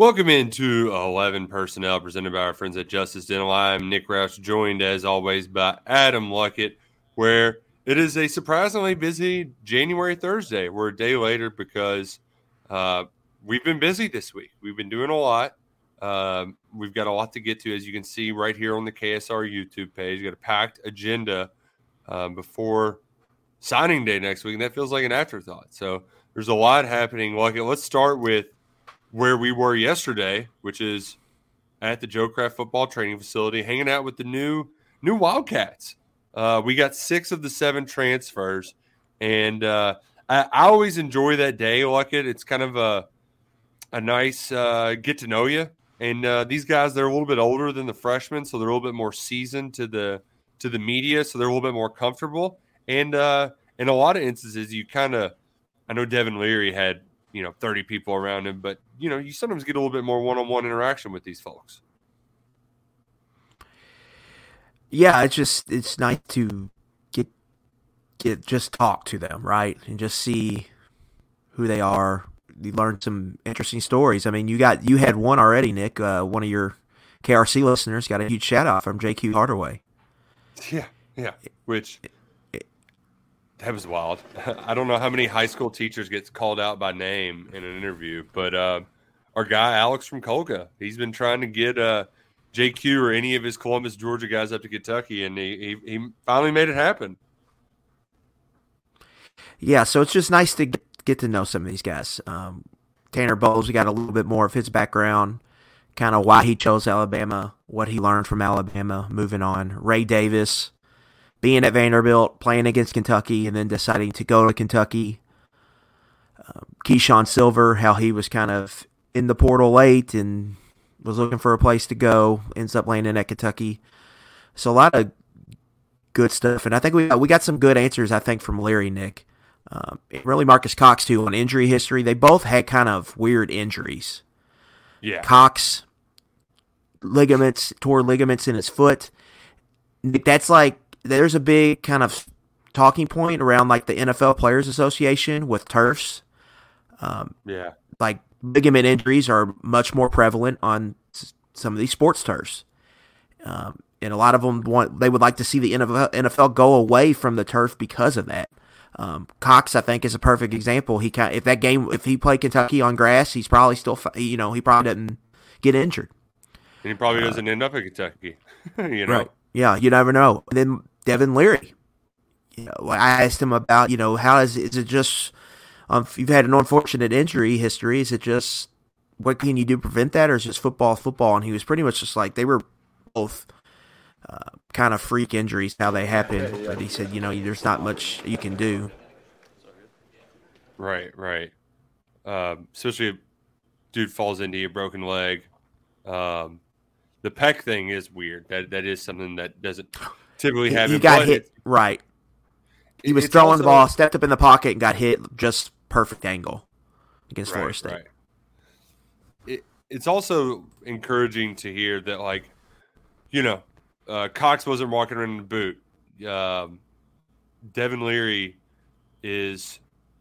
Welcome into 11 Personnel presented by our friends at Justice Dental. I'm Nick Roush, joined as always by Adam Luckett, where it is a surprisingly busy January Thursday. We're a day later because uh, we've been busy this week. We've been doing a lot. Um, we've got a lot to get to, as you can see right here on the KSR YouTube page. We've got a packed agenda uh, before signing day next week, and that feels like an afterthought. So there's a lot happening. Luckett, let's start with where we were yesterday, which is at the Joe Craft Football Training Facility, hanging out with the new new Wildcats. Uh, we got six of the seven transfers, and uh, I, I, always enjoy that day. Like it, it's kind of a a nice uh, get to know you. And uh, these guys, they're a little bit older than the freshmen, so they're a little bit more seasoned to the to the media, so they're a little bit more comfortable. And uh, in a lot of instances, you kind of, I know Devin Leary had you know 30 people around him but you know you sometimes get a little bit more one-on-one interaction with these folks. Yeah it's just it's nice to get get just talk to them right? And just see who they are. You learn some interesting stories. I mean you got you had one already nick. Uh, one of your krc listeners got a huge shout out from jq hardaway. Yeah yeah which that was wild. I don't know how many high school teachers gets called out by name in an interview, but uh, our guy Alex from Colga, he's been trying to get uh, JQ or any of his Columbus, Georgia guys up to Kentucky, and he, he, he finally made it happen. Yeah, so it's just nice to get, get to know some of these guys. Um, Tanner Bowles, we got a little bit more of his background, kind of why he chose Alabama, what he learned from Alabama, moving on. Ray Davis, being at Vanderbilt, playing against Kentucky, and then deciding to go to Kentucky. Um, Keeshawn Silver, how he was kind of in the portal late and was looking for a place to go, ends up landing at Kentucky. So a lot of good stuff, and I think we we got some good answers. I think from Leary Nick, um, really Marcus Cox too on injury history. They both had kind of weird injuries. Yeah, Cox ligaments, tore ligaments in his foot. That's like there's a big kind of talking point around like the NFL Players Association with turfs. Um, yeah, like ligament injuries are much more prevalent on some of these sports turfs. Um, and a lot of them want they would like to see the NFL, NFL go away from the turf because of that. Um, Cox, I think, is a perfect example. He kind if that game if he played Kentucky on grass, he's probably still you know he probably doesn't get injured. And he probably doesn't uh, end up in Kentucky. you know, right? Yeah, you never know. And then Devin Leary. You know, I asked him about, you know, how is is it just um, you've had an unfortunate injury history, is it just what can you do to prevent that, or is just football football? And he was pretty much just like they were both uh, kind of freak injuries how they happen. But he said, you know, there's not much you can do. Right, right. Um, especially if dude falls into a broken leg. Um, the pec thing is weird. That that is something that doesn't typically have. He got hit right. He was throwing also, the ball, stepped up in the pocket, and got hit just perfect angle against right, Florida State. Right. It, it's also encouraging to hear that, like, you know, uh, Cox wasn't walking around in the boot. Um, Devin Leary is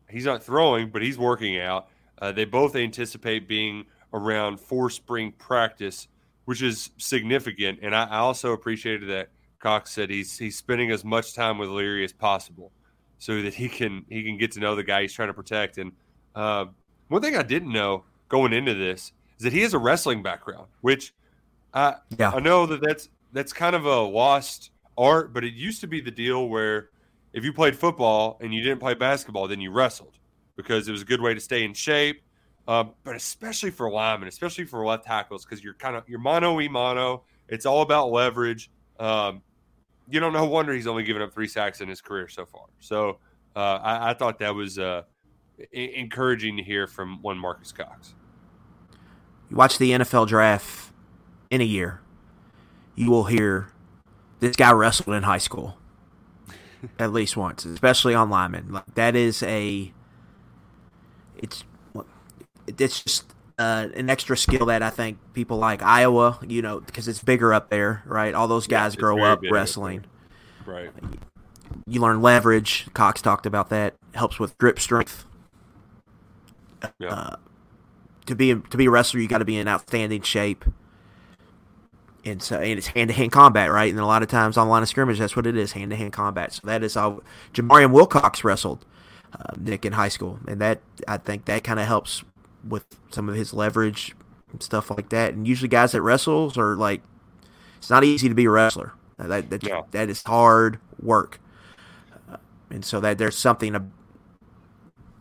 he's not throwing, but he's working out. Uh, they both anticipate being around for spring practice, which is significant. And I, I also appreciated that Cox said he's he's spending as much time with Leary as possible, so that he can he can get to know the guy he's trying to protect. And uh, one thing I didn't know going into this is that he has a wrestling background, which I yeah. I know that that's that's kind of a lost art, but it used to be the deal where if you played football and you didn't play basketball, then you wrestled because it was a good way to stay in shape. Um, but especially for linemen, especially for left tackles, because you're kind of you're mono e mono. It's all about leverage. Um, you don't know wonder he's only given up three sacks in his career so far. So uh, I, I, thought that was uh, encouraging to hear from one Marcus Cox. You watch the NFL draft in a year, you will hear this guy wrestled in high school at least once, especially on linemen. Like that is a it's it's just uh, an extra skill that I think people like Iowa, you know, because it's bigger up there, right? All those guys yeah, grow up wrestling. Right. You learn leverage. Cox talked about that. Helps with grip strength. Yeah. Uh, to be to be a wrestler, you got to be in outstanding shape. And so, and it's hand to hand combat, right? And a lot of times on line of scrimmage, that's what it is, hand to hand combat. So that is how Jamarian Wilcox wrestled uh, Nick in high school, and that I think that kind of helps with some of his leverage and stuff like that. And usually, guys that wrestles are like, it's not easy to be a wrestler. That that, yeah. that is hard work, uh, and so that there's something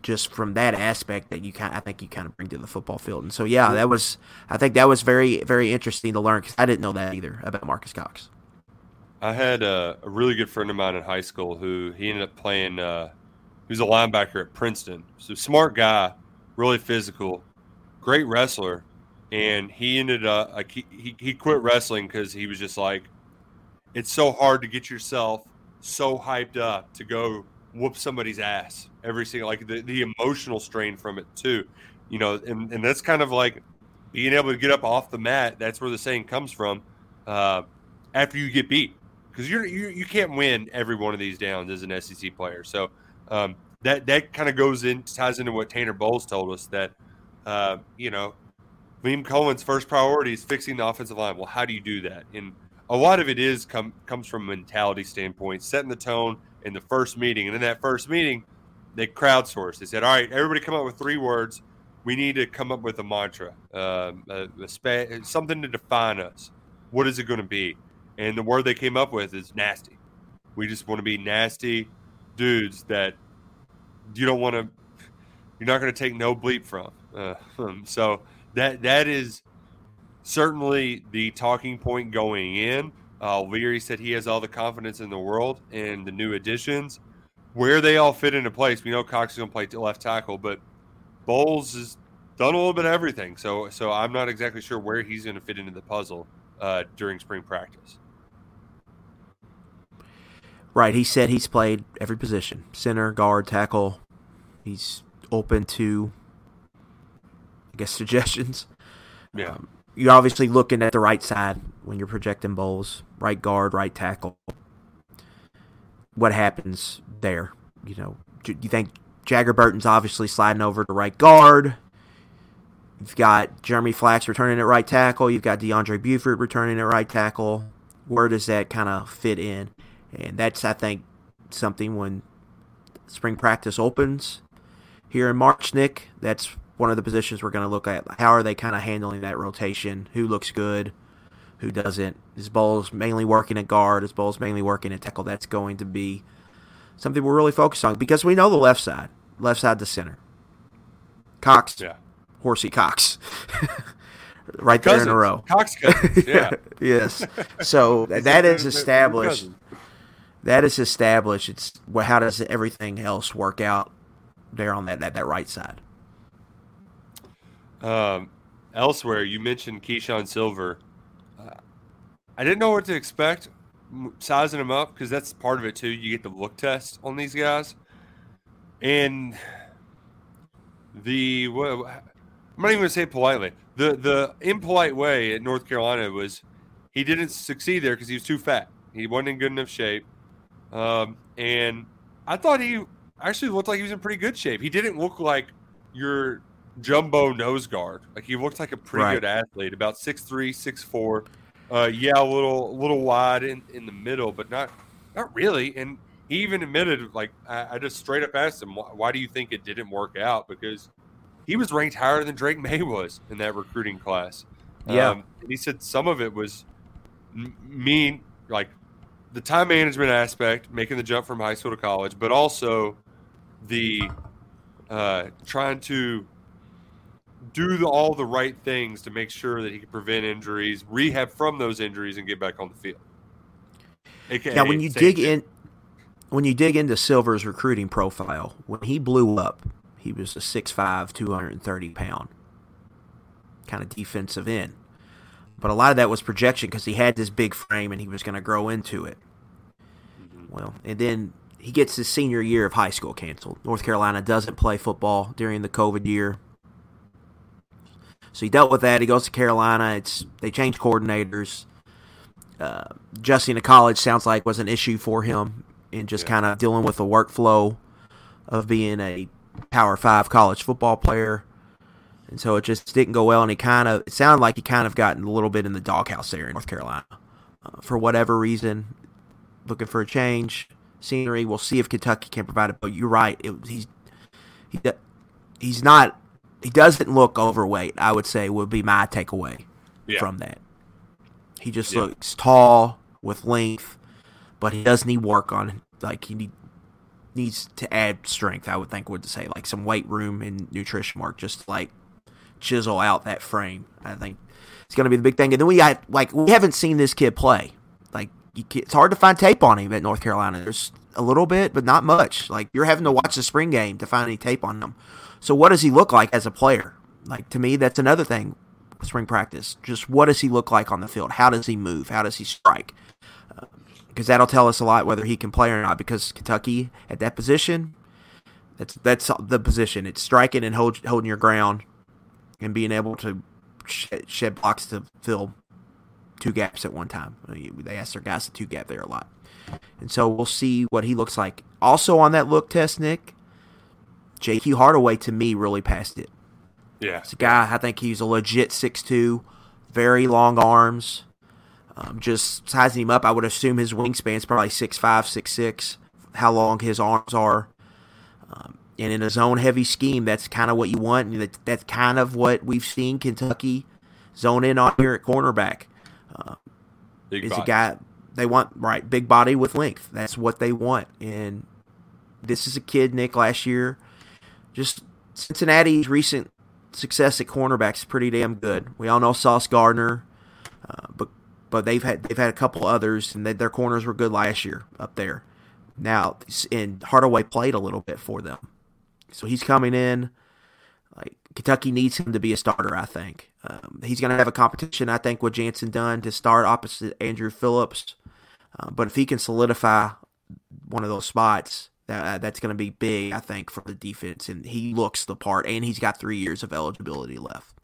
just from that aspect that you kind I think you kind of bring to the football field. And so yeah, that was I think that was very very interesting to learn because I didn't know that either about Marcus Cox. I had a, a, really good friend of mine in high school who he ended up playing. Uh, he was a linebacker at Princeton, so smart guy, really physical, great wrestler, and he ended up like he, he, quit wrestling because he was just like, it's so hard to get yourself so hyped up to go whoop somebody's ass every single like the, the emotional strain from it too, you know, and, and that's kind of like being able to get up off the mat. That's where the saying comes from. Uh, after you get beat, because you're you, you can't win every one of these downs as an SEC player. So um, that that kind of goes in ties into what Tanner Bowles told us that uh, you know Liam Coen's first priority is fixing the offensive line. Well, how do you do that? And a lot of it is come comes from mentality standpoint, setting the tone in the first meeting. And in that first meeting, they crowdsourced. They said, "All right, everybody, come up with three words. We need to come up with a mantra, um, a, a spa- something to define us. What is it going to be?" And the word they came up with is nasty. We just want to be nasty dudes that you don't want to you're not going to take no bleep from. Uh, so that that is certainly the talking point going in. Uh, Leary said he has all the confidence in the world in the new additions. Where they all fit into place, we know Cox is going to play left tackle, but Bowles has done a little bit of everything. So, so I'm not exactly sure where he's going to fit into the puzzle uh, during spring practice. Right. He said he's played every position center, guard, tackle. He's open to, I guess, suggestions. Yeah. Um, you're obviously looking at the right side when you're projecting Bowles right guard, right tackle. What happens there? You know, do you think Jager Burton's obviously sliding over to right guard? You've got Jeremy Flax returning at right tackle. You've got DeAndre Buford returning at right tackle. Where does that kind of fit in? And that's, I think, something when spring practice opens here in March, Nick. That's one of the positions we're going to look at. How are they kind of handling that rotation? Who looks good? Who doesn't? Is Bowles mainly working at guard? Is Bowles mainly working at tackle? That's going to be something we're really focused on because we know the left side, left side to center. Cox, yeah. Horsey Cox. right there in a row. Cox cousins, yeah. yes. So that is established that is established. It's well, how does everything else work out there on that that, that right side? Um, elsewhere, you mentioned Keeshawn Silver. Uh, I didn't know what to expect sizing him up because that's part of it too. You get the look test on these guys, and the I'm not even going to say politely. The the impolite way at North Carolina was he didn't succeed there because he was too fat. He wasn't in good enough shape. Um, and I thought he actually looked like he was in pretty good shape. He didn't look like your jumbo nose guard. Like he looked like a pretty right. good athlete, about 6'3", 6'4". Uh, yeah, a little little wide in, in the middle, but not not really. And he even admitted, like I, I just straight up asked him, why, why, do you think it didn't work out? Because he was ranked higher than Drake Maye was in that recruiting class. Yeah, um, he said some of it was mean, like the time management aspect, making the jump from high school to college, but also the uh, trying to do the, all the right things to make sure that he can prevent injuries, rehab from those injuries, and get back on the field. AKA now, when you dig Jim. in, when you dig into Silver's recruiting profile, when he blew up, he was a 6'5", 230 pound kind of defensive end. But a lot of that was projection because he had this big frame and he was going to grow into it. Well, and then he gets his senior year of high school canceled. North Carolina doesn't play football during the COVID year. So he dealt with that. He goes to Carolina. It's they change coordinators. Uh, adjusting to college sounds like was an issue for him, and just Yeah. kind of dealing with the workflow of being a Power Five college football player. And so it just didn't go well, and he kind of it sounded like he kind of gotten a little bit in the doghouse there in North Carolina, uh, for whatever reason, looking for a change, scenery. We'll see if Kentucky can provide it. But you're right, it, he's he he's not he doesn't look overweight. I would say would be my takeaway Yeah. from that. He just Yeah. looks tall with length, but he does need work on like he need, needs to add strength. I would think would say like some weight room and nutrition work, just like chisel out that frame. I think it's going to be the big thing. And then we got like we haven't seen this kid play. Like it's hard to find tape on him at North Carolina. There's a little bit, but not much. Like you're having to watch the spring game to find any tape on him. So what does he look like as a player? Like to me, that's another thing. Spring practice, just what does he look like on the field? How does he move? How does he strike? Uh, because that'll tell us a lot whether he can play or not. Because Kentucky at that position, that's that's the position. It's striking and hold, holding your ground, and being able to shed, shed blocks to fill two gaps at one time. I mean, They ask their guys to two gap there a lot, and so we'll see what he looks like. Also on that look test, Nick, J.Q. Hardaway to me really passed it. Yeah. It's a guy, I think he's a legit 6'2", very long arms. Um, just sizing him up, I would assume his wingspan's probably 6'5", 6'6", how long his arms are. Um, and in a zone-heavy scheme, that's kind of what you want. And that, that's kind of what we've seen Kentucky zone in on here at cornerback. Big Is a guy they want right, big body with length. That's what they want. And this is a kid, Nick, last year. Just Cincinnati's recent success at cornerbacks is pretty damn good. We all know Sauce Gardner, uh, but but they've had they've had a couple others, and they, their corners were good last year up there. Now, and Hardaway played a little bit for them, so he's coming in. Like Kentucky needs him to be a starter. I think um, he's going to have a competition. I think with Jantzen Dunn to start opposite Andrew Phillips, uh, but if he can solidify one of those spots, that uh, that's going to be big. I think for the defense, and he looks the part, and he's got three years of eligibility left.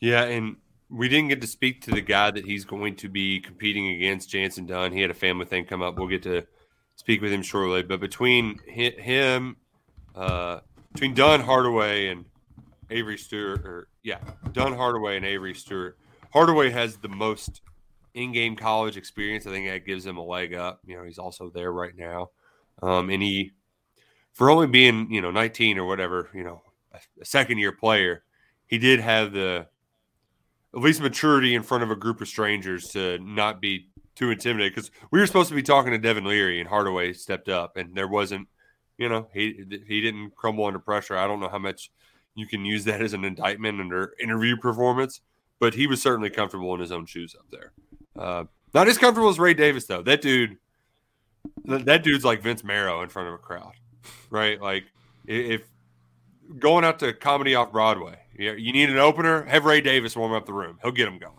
Yeah, and we didn't get to speak to the guy that he's going to be competing against, Jantzen Dunn. He had a family thing come up. We'll get to speak with him shortly. But between him, uh, between Dunn Hardaway and Avery Stewart, or yeah, Dunn Hardaway and Avery Stewart, Hardaway has the most in-game college experience. I think that gives him a leg up. You know, he's also there right now, um, and he, for only being you know 19 or whatever, you know, a, a second-year player, he did have the at least maturity in front of a group of strangers to not be too intimidated. Because we were supposed to be talking to Devin Leary, and Hardaway stepped up, and there wasn't, you know, he he didn't crumble under pressure. I don't know how much you can use that as an indictment under interview performance, but he was certainly comfortable in his own shoes up there. Uh, not as comfortable as Ray Davis though. That dude, that, dude's like Vince Marrow in front of a crowd, right? Like if going out to comedy off Broadway, you, you need an opener, have Ray Davis warm up the room. He'll get them going.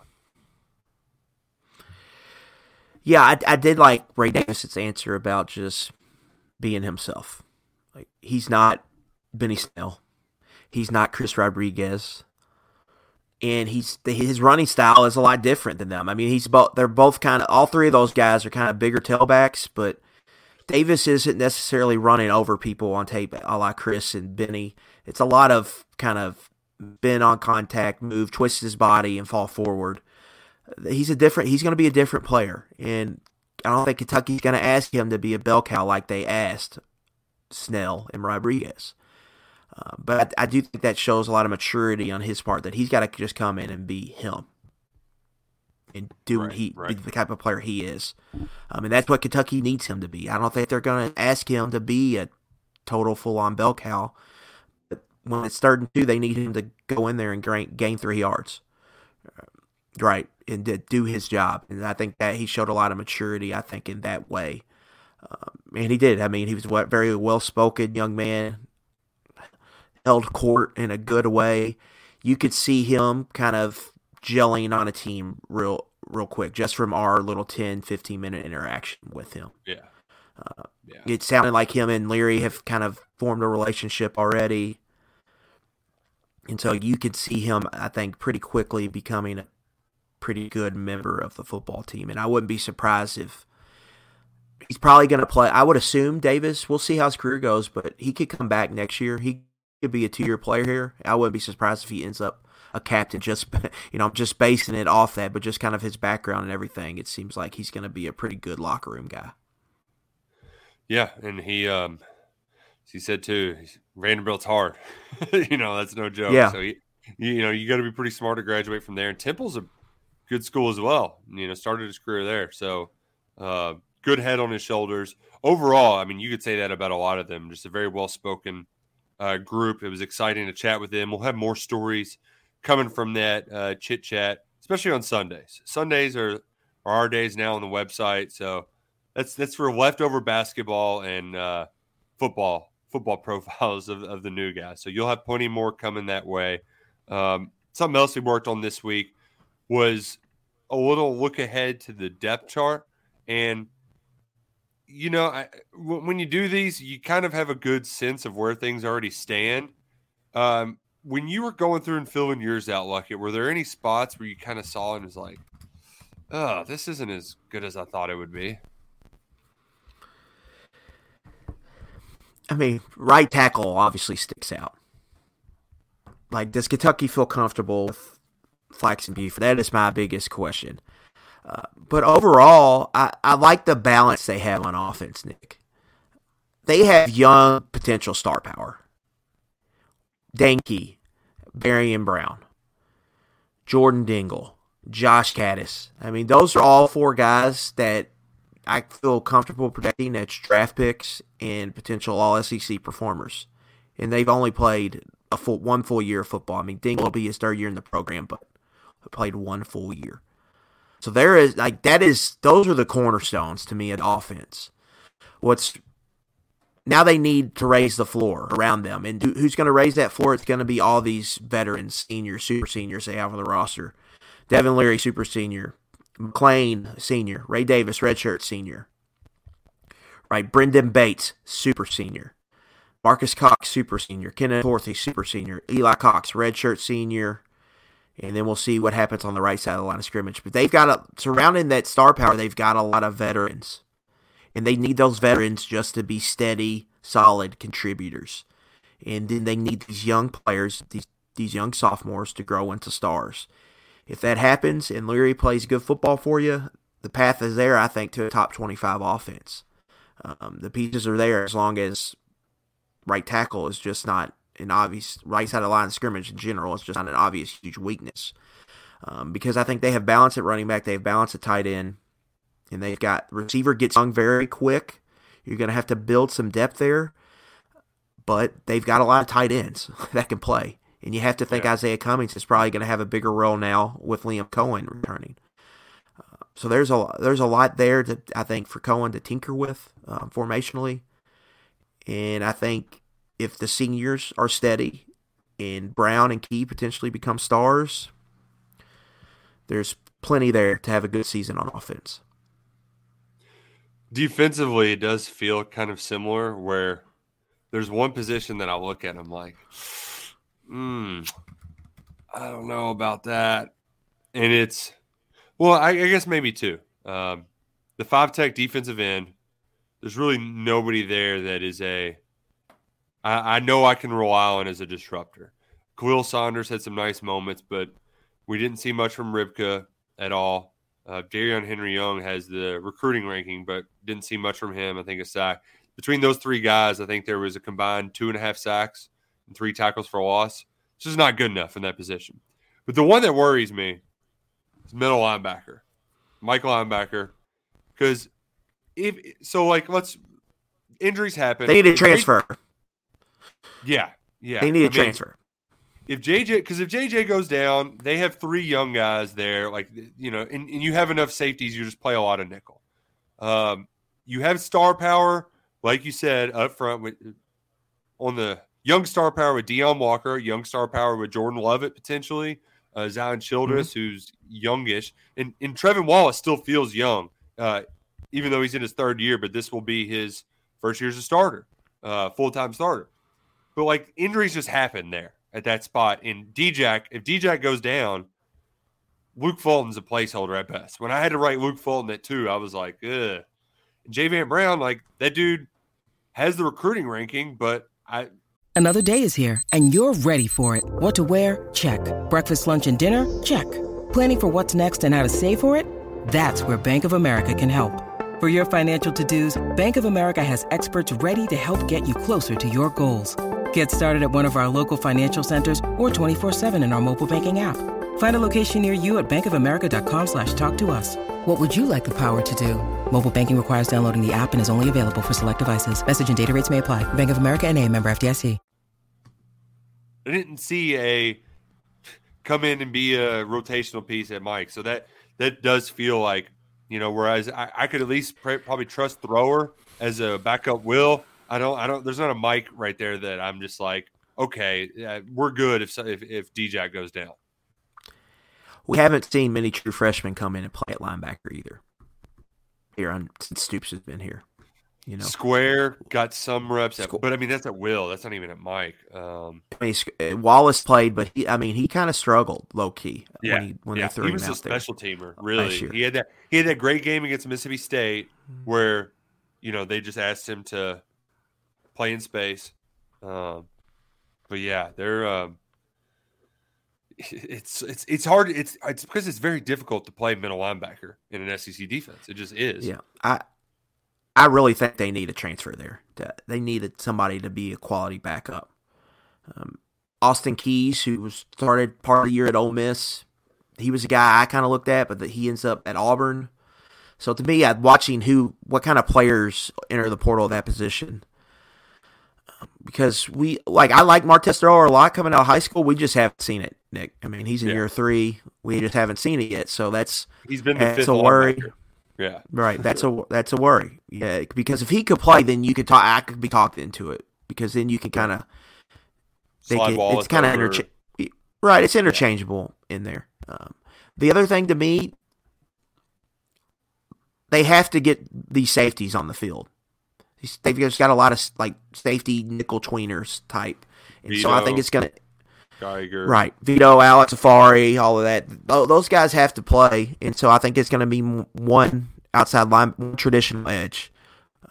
Yeah, I, I did like Ray Davis's answer about just being himself. Like he's not Benny Snell, he's not Chris Rodriguez, and he's his running style is a lot different than them. I mean, he's both they're both kind of all three of those guys are kind of bigger tailbacks, but Davis isn't necessarily running over people on tape a la Chris and Benny. It's a lot of kind of bend on contact, move, twist his body, and fall forward he's a different he's going to be a different player. And i don't think kentucky's going to ask him to be a bell cow like they asked snell and rodriguez. Uh, but I, I do think that shows a lot of maturity on his part that he's got to just come in and be him. And do Right, he right. be the type of player he is. Um, and that's what kentucky needs him to be. I don't think they're going to ask him to be a total full-on bell cow but when it's third and two they need him to go in there and gain, gain three yards right, and did do his job. And I think that he showed a lot of maturity. I think in that way, um, and he did. I mean, he was a very well spoken young man, held court in a good way. You could see him kind of gelling on a team real real quick just from our little 10 15 minute interaction with him yeah uh, yeah. It sounded like him and Leary have kind of formed a relationship already. And so you could see him, I think, pretty quickly becoming a pretty good member of the football team. And I wouldn't be surprised if he's probably going to play. I would assume Davis, we'll see how his career goes, but he could come back next year. He could be a two year player here. I wouldn't be surprised if he ends up a captain. Just, you know, I'm just basing it off that, but just kind of his background and everything. It seems like he's going to be a pretty good locker room guy. Yeah, and he um he said too, Vanderbilt's hard. you know, that's no joke. Yeah. So he, you know, you got to be pretty smart to graduate from there. And Temple's a good school as well. You know, started his career there. So uh, good head on his shoulders. Overall, I mean, you could say that about a lot of them. Just a very well spoken uh, group. It was exciting to chat with them. We'll have more stories coming from that uh, chit chat, especially on Sundays. Sundays are, are our days now on the website. So that's that's for leftover basketball and uh, football football profiles of, of the new guys. So you'll have plenty more coming that way. Um, something else we worked on this week was a little look ahead to the depth chart. And you know I, when you do these you kind of have a good sense of where things already stand. Um, when you were going through and filling yours out Luckett, were there any spots where you kind of saw and was like oh this isn't as good as i thought it would be I mean, right tackle obviously sticks out. Like, does Kentucky feel comfortable with Flax and Buford? That is my biggest question. Uh, but overall, I, I like the balance they have on offense, Nick. They have young potential star power. Dane Key, and Brown, Jordan Dingle, Josh Kattus. I mean, those are all four guys that I feel comfortable predicting as draft picks and potential All SEC performers. And they've only played a full one full year of football. I mean, Dingle will be his third year in the program, but played one full year. So there is like that is those are the cornerstones to me at offense. What's now they need to raise the floor around them, and who's going to raise that floor? It's going to be all these veterans, seniors, super seniors they have on the roster. Devin Leary, super senior. McLean, senior. Ray Davis, redshirt senior. Right, Brenden Bates, super senior. Marcus Cox, super senior. Kenneth Horsey, super senior. Eli Cox, redshirt senior. And then we'll see what happens on the right side of the line of scrimmage. But they've got a surrounding that star power, they've got a lot of veterans. And they need those veterans just to be steady, solid contributors. And then they need these young players, these these young sophomores to grow into stars. If that happens and Leary plays good football for you, the path is there, I think, to a top 25 offense. Um, the pieces are there as long as right tackle is just not an obvious right side of the line of scrimmage in general. It's just not an obvious huge weakness. Um, because I think they have balance at running back, they have balance at tight end, and they've got receiver gets young very quick. You're going to have to build some depth there, but they've got a lot of tight ends that can play. And you have to think yeah. Isaiah Cummings is probably going to have a bigger role now with Liam Coen returning. Uh, so there's a there's a lot there that I think for Coen to tinker with um, formationally, and I think if the seniors are steady and Brown and Key potentially become stars, there's plenty there to have a good season on offense. Defensively, it does feel kind of similar where there's one position that I look at, and I'm like, Hmm. I don't know about that. And it's, well, I, I guess maybe two. Um, the five tech defensive end, there's really nobody there that is a, I, I know I can rely on as a disruptor. Khalil Saunders had some nice moments, but we didn't see much from Ribka at all. Uh, Darrion Henry Young has the recruiting ranking, but didn't see much from him. I think a sack. Between those three guys, I think there was a combined two and a half sacks and three tackles for loss. It's just not good enough in that position. But the one that worries me is middle linebacker, Michael linebacker, because if so, like let's injuries happen. They need to transfer. Yeah, yeah. They need a I transfer. if JJ because if JJ goes down, they have three young guys there. Like you know, and, and you have enough safeties, you just play a lot of nickel. Um, you have star power, like you said up front with on the young star power with Deone Walker, young star power with Jordan Lovett potentially, uh, Zion Childress, mm-hmm. who's youngish, and and Trevin Wallace still feels young, uh, even though he's in his third year. But this will be his first year as a starter, uh, full time starter. But like injuries just happen there at that spot. And D-Jack, if D-Jack goes down, Luke Fulton's a placeholder at best. When I had to write Luke Fulton at two, I was like, ugh. And Van Brown, like that dude has the recruiting ranking, but I. Another day is here, and you're ready for it. What to wear? Check. Breakfast, lunch, and dinner? Check. Planning for what's next and how to save for it? That's where Bank of America can help. For your financial to-dos, Bank of America has experts ready to help get you closer to your goals. Get started at one of our local financial centers or 24-7 in our mobile banking app. Find a location near you at bankofamerica.com slash talk to us. What would you like the power to do? Mobile banking requires downloading the app and is only available for select devices. Message and data rates may apply. Bank of America and a member FDIC. I didn't see a come in and be a rotational piece at Mike. So that that does feel like, you know, whereas I, I could at least pr- probably trust thrower as a backup will I don't. I don't. There's not a mic right there that I'm just like, okay, yeah, we're good if if if DJ goes down. We haven't seen many true freshmen come in and play at linebacker either. Here on since Stoops has been here, you know. Square got some reps, at, but I mean that's at Will. That's not even at Mike. Um, I mean, uh, Wallace played, but he, I mean, he kind of struggled low key yeah, when, he, when yeah. they threw he him was out a special there. teamer. Really, he had that. He had that great game against Mississippi State where, you know, they just asked him to play in space. Um, but yeah, they're um, it's it's it's hard. It's it's because it's very difficult to play middle linebacker in an SEC defense. It just is. Yeah, I I really think they need a transfer there. They needed somebody to be a quality backup. Um, Austin Keys, who was started part of the year at Ole Miss, he was a guy I kind of looked at, but he ends up at Auburn. So to me, watching who, what kind of players enter the portal at that position, because we like I like Martez Thrower a lot coming out of high school. We just haven't seen it, Nick. I mean, he's in yeah. year three. We just haven't seen it yet. So that's he's been the that's a worry. Yeah, right. That's a that's a worry. Yeah, because if he could play, then you could talk. I could be talked into it because then you can kind of. It's kind of interchangeable. Right, it's interchangeable yeah. in there. Um, the other thing to me, they have to get these safeties on the field they've just got a lot of like safety nickel tweeners type, and Vito, so I think it's gonna. Geiger. Right, Vito, Alex Afari, all of that. Those guys have to play, and so I think it's going to be one outside line, one traditional edge.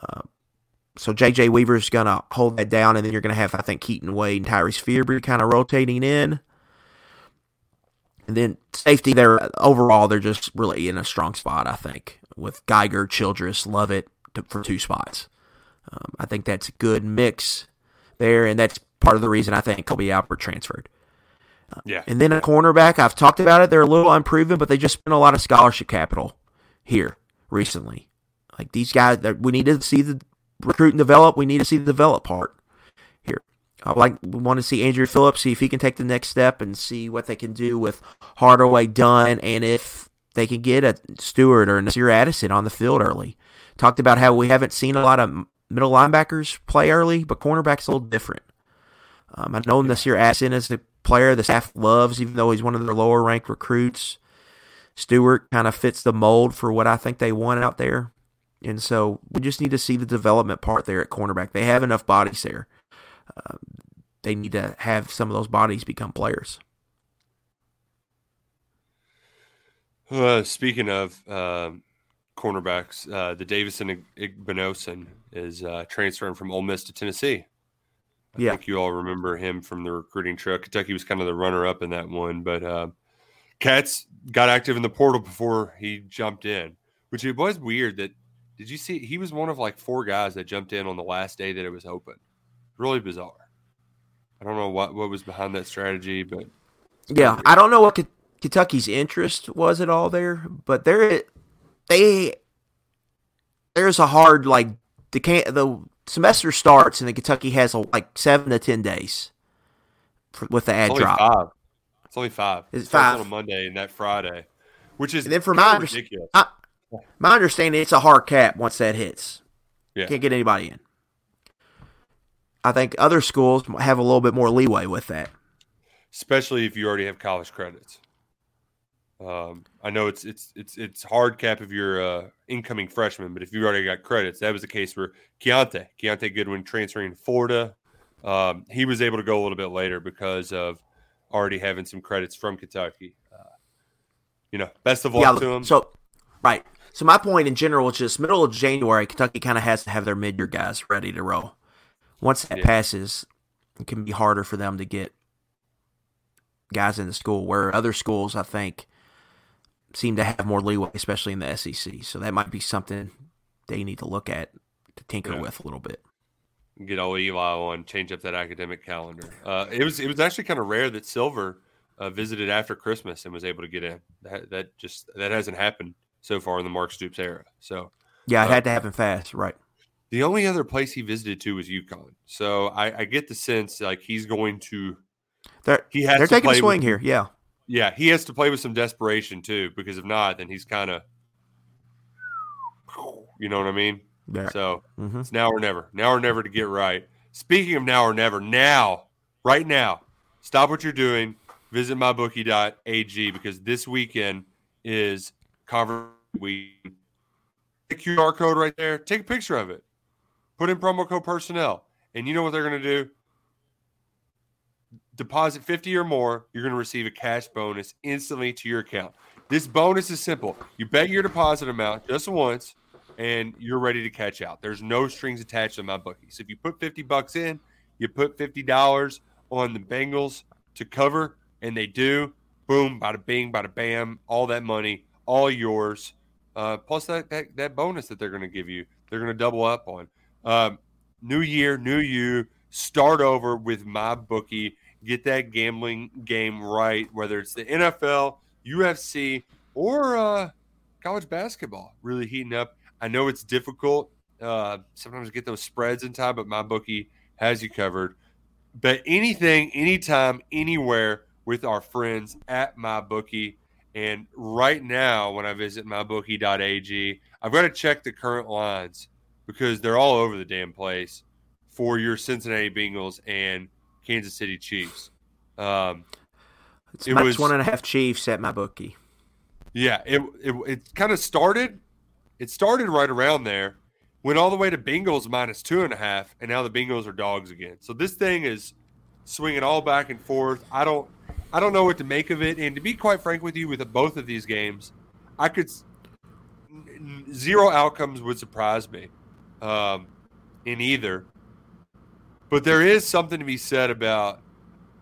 Uh, so JJ Weaver's going to hold that down, and then you're going to have, I think, Keaton Wade and Tyrese Fearbry kind of rotating in. And then safety, they're overall they're just really in a strong spot, I think, with Geiger, Childress, Lovett to, for two spots. Um, I think that's a good mix there, and that's part of the reason I think Kobe Albert transferred. Uh, yeah. And then a cornerback, I've talked about it. They're a little unproven, but they just spent a lot of scholarship capital here recently. Like these guys, we need to see the recruit and develop. We need to see the develop part here. I like we want to see Andrew Phillips see if he can take the next step and see what they can do with Hardaway Dunn and if they can get a Stewart or a Nasir Addison on the field early. Talked about how we haven't seen a lot of middle linebackers play early, but cornerback's a little different. Um, I know Nasir Addison is the player the staff loves, even though he's one of their lower ranked recruits. Stewart kind of fits the mold for what I think they want out there. And so we just need to see the development part there at cornerback. They have enough bodies there. Uh, they need to have some of those bodies become players. Uh, speaking of um, cornerbacks, uh, the Davison Igbinosun is uh, transferring from Ole Miss to Tennessee. I yeah. think you all remember him from the recruiting trail. Kentucky was kind of the runner up in that one, but uh, Cats got active in the portal before he jumped in, which it was weird that. Did you see? He was one of like four guys that jumped in on the last day that it was open. Really bizarre. I don't know what what was behind that strategy, but yeah, I don't know what Kentucky's interest was at all there, but there they there's a hard like the can- the semester starts and the Kentucky has a, like seven to ten days for, with the ad It's only drop. five. It's only five. It's It five. on Monday and that Friday, which is And then for my ridiculous. I, my understanding, it's a hard cap once that hits. Yeah. Can't get anybody in. I think other schools have a little bit more leeway with that. especially if you already have college credits. Um, I know it's it's it's it's hard cap if you're a incoming freshman, but if you already got credits, that was the case for Keontae. Keontae Goodwin transferring to Florida. Um, he was able to go a little bit later because of already having some credits from Kentucky. Uh, you know, best of luck to him. So, right. So my point in general is just middle of January, Kentucky kind of has to have their mid-year guys ready to roll. Once that Yeah. passes, it can be harder for them to get guys into school. Where other schools, I think, seem to have more leeway, especially in the SEC. So that might be something they need to look at to tinker Yeah. with a little bit. get old Eli on, change up that academic calendar. Uh, it was it was actually kind of rare that Silver uh, visited after Christmas and was able to get in. That, that just that hasn't happened so far in the Mark Stoops era. So Yeah, it Uh, had to happen fast, right? the only other place he visited to was UConn. So I, I get the sense like he's going to They're he has they're taking a swing with- here. Yeah, Yeah, he has to play with some desperation too, because if not, then he's kind of you know what I mean. yeah. So hmm It's now or never. Now or never to get right. Speaking of now or never, now, right now, stop what you're doing. Visit mybookie.ag because this weekend is conference week. The QR code right there. Take a picture of it. Put in promo code personnel. And you know what they're going to do? Deposit 50 or more, you're going to receive a cash bonus instantly to your account. This bonus is simple. You bet your deposit amount just once and you're ready to catch out. There's no strings attached to my bookie. So if you put 50 bucks in, you put $50 on the Bengals to cover, and they do. Boom, bada bing, bada bam, all that money, all yours. Uh, plus that, that that bonus that they're going to give you, they're going to double up on. Um, new year, new you. Start over with my bookie. Get that gambling game right, whether it's the NFL, UFC, or uh, college basketball. Really heating up. I know it's difficult. Uh, sometimes get those spreads in time, but my bookie has you covered. Bet anything, anytime, anywhere with our friends at my bookie. And right now, when I visit mybookie.ag, I've got to check the current lines because they're all over the damn place for your Cincinnati Bengals and Kansas City Chiefs. Um, It's It was- one and a half Chiefs at my bookie. Yeah, it it, it kind of started. It started right around there, went all the way to Bengals minus two and a half, and now the Bengals are dogs again. So this thing is swinging all back and forth. I don't, I don't know what to make of it. And to be quite frank with you, with both of these games, I could s- n- n- zero outcomes would surprise me um, in either. But there is something to be said about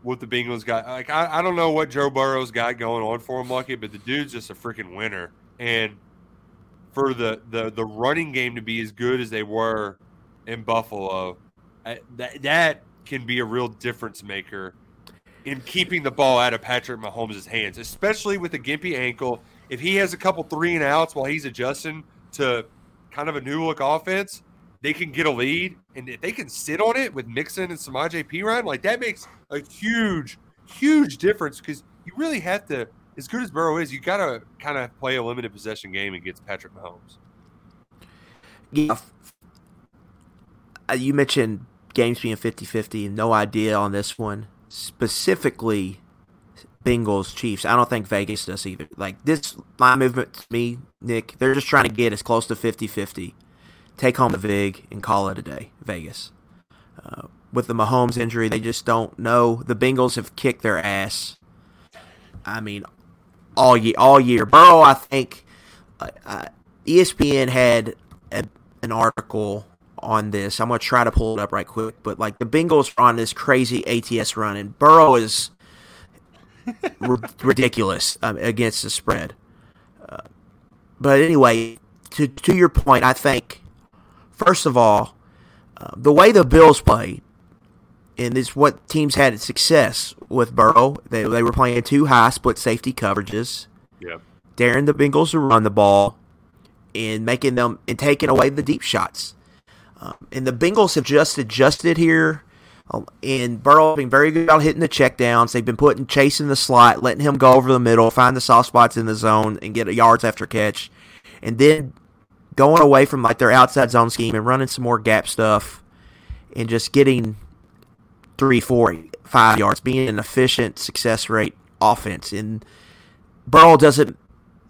what the Bengals got. Like I, I don't know what Joe Burrow's got going on for him, Lucky, but the dude's just a freaking winner. And for the the the running game to be as good as they were in Buffalo, I, that that can be a real difference maker in keeping the ball out of Patrick Mahomes' hands, especially with a gimpy ankle. If he has a couple three and outs while he's adjusting to kind of a new look offense, they can get a lead, and if they can sit on it with Mixon and Samaje Perine, like that makes a huge, huge difference because you really have to. As good as Burrow is, you got to kind of play a limited possession game against Patrick Mahomes. Yeah. You mentioned games being 50 50. No idea on this one. Specifically, Bengals, Chiefs. I don't think Vegas does either. Like, this line movement to me, Nick, they're just trying to get as close to 50 50. Take home the VIG and call it a day, Vegas. Uh, with the Mahomes injury, they just don't know. The Bengals have kicked their ass. I mean, all year. All year. Burrow, I think, uh, uh, ESPN had a, an article on this. I'm gonna try to pull it up right quick, but like the Bengals are on this crazy ATS run, and Burrow is r- ridiculous um, against the spread. Uh, but anyway, to to your point, I think first of all, uh, the way the Bills played, and is what teams had success with Burrow. They they were playing two high split safety coverages Yeah. daring the Bengals to run the ball and making them and taking away the deep shots. Um, and the Bengals have just adjusted here. Um, and Burrow being very good about hitting the checkdowns. They've been putting Chase in the slot, letting him go over the middle, find the soft spots in the zone, and get yards after catch. And then going away from like their outside zone scheme and running some more gap stuff and just getting three, four, five yards, being an efficient success rate offense. And Burrow doesn't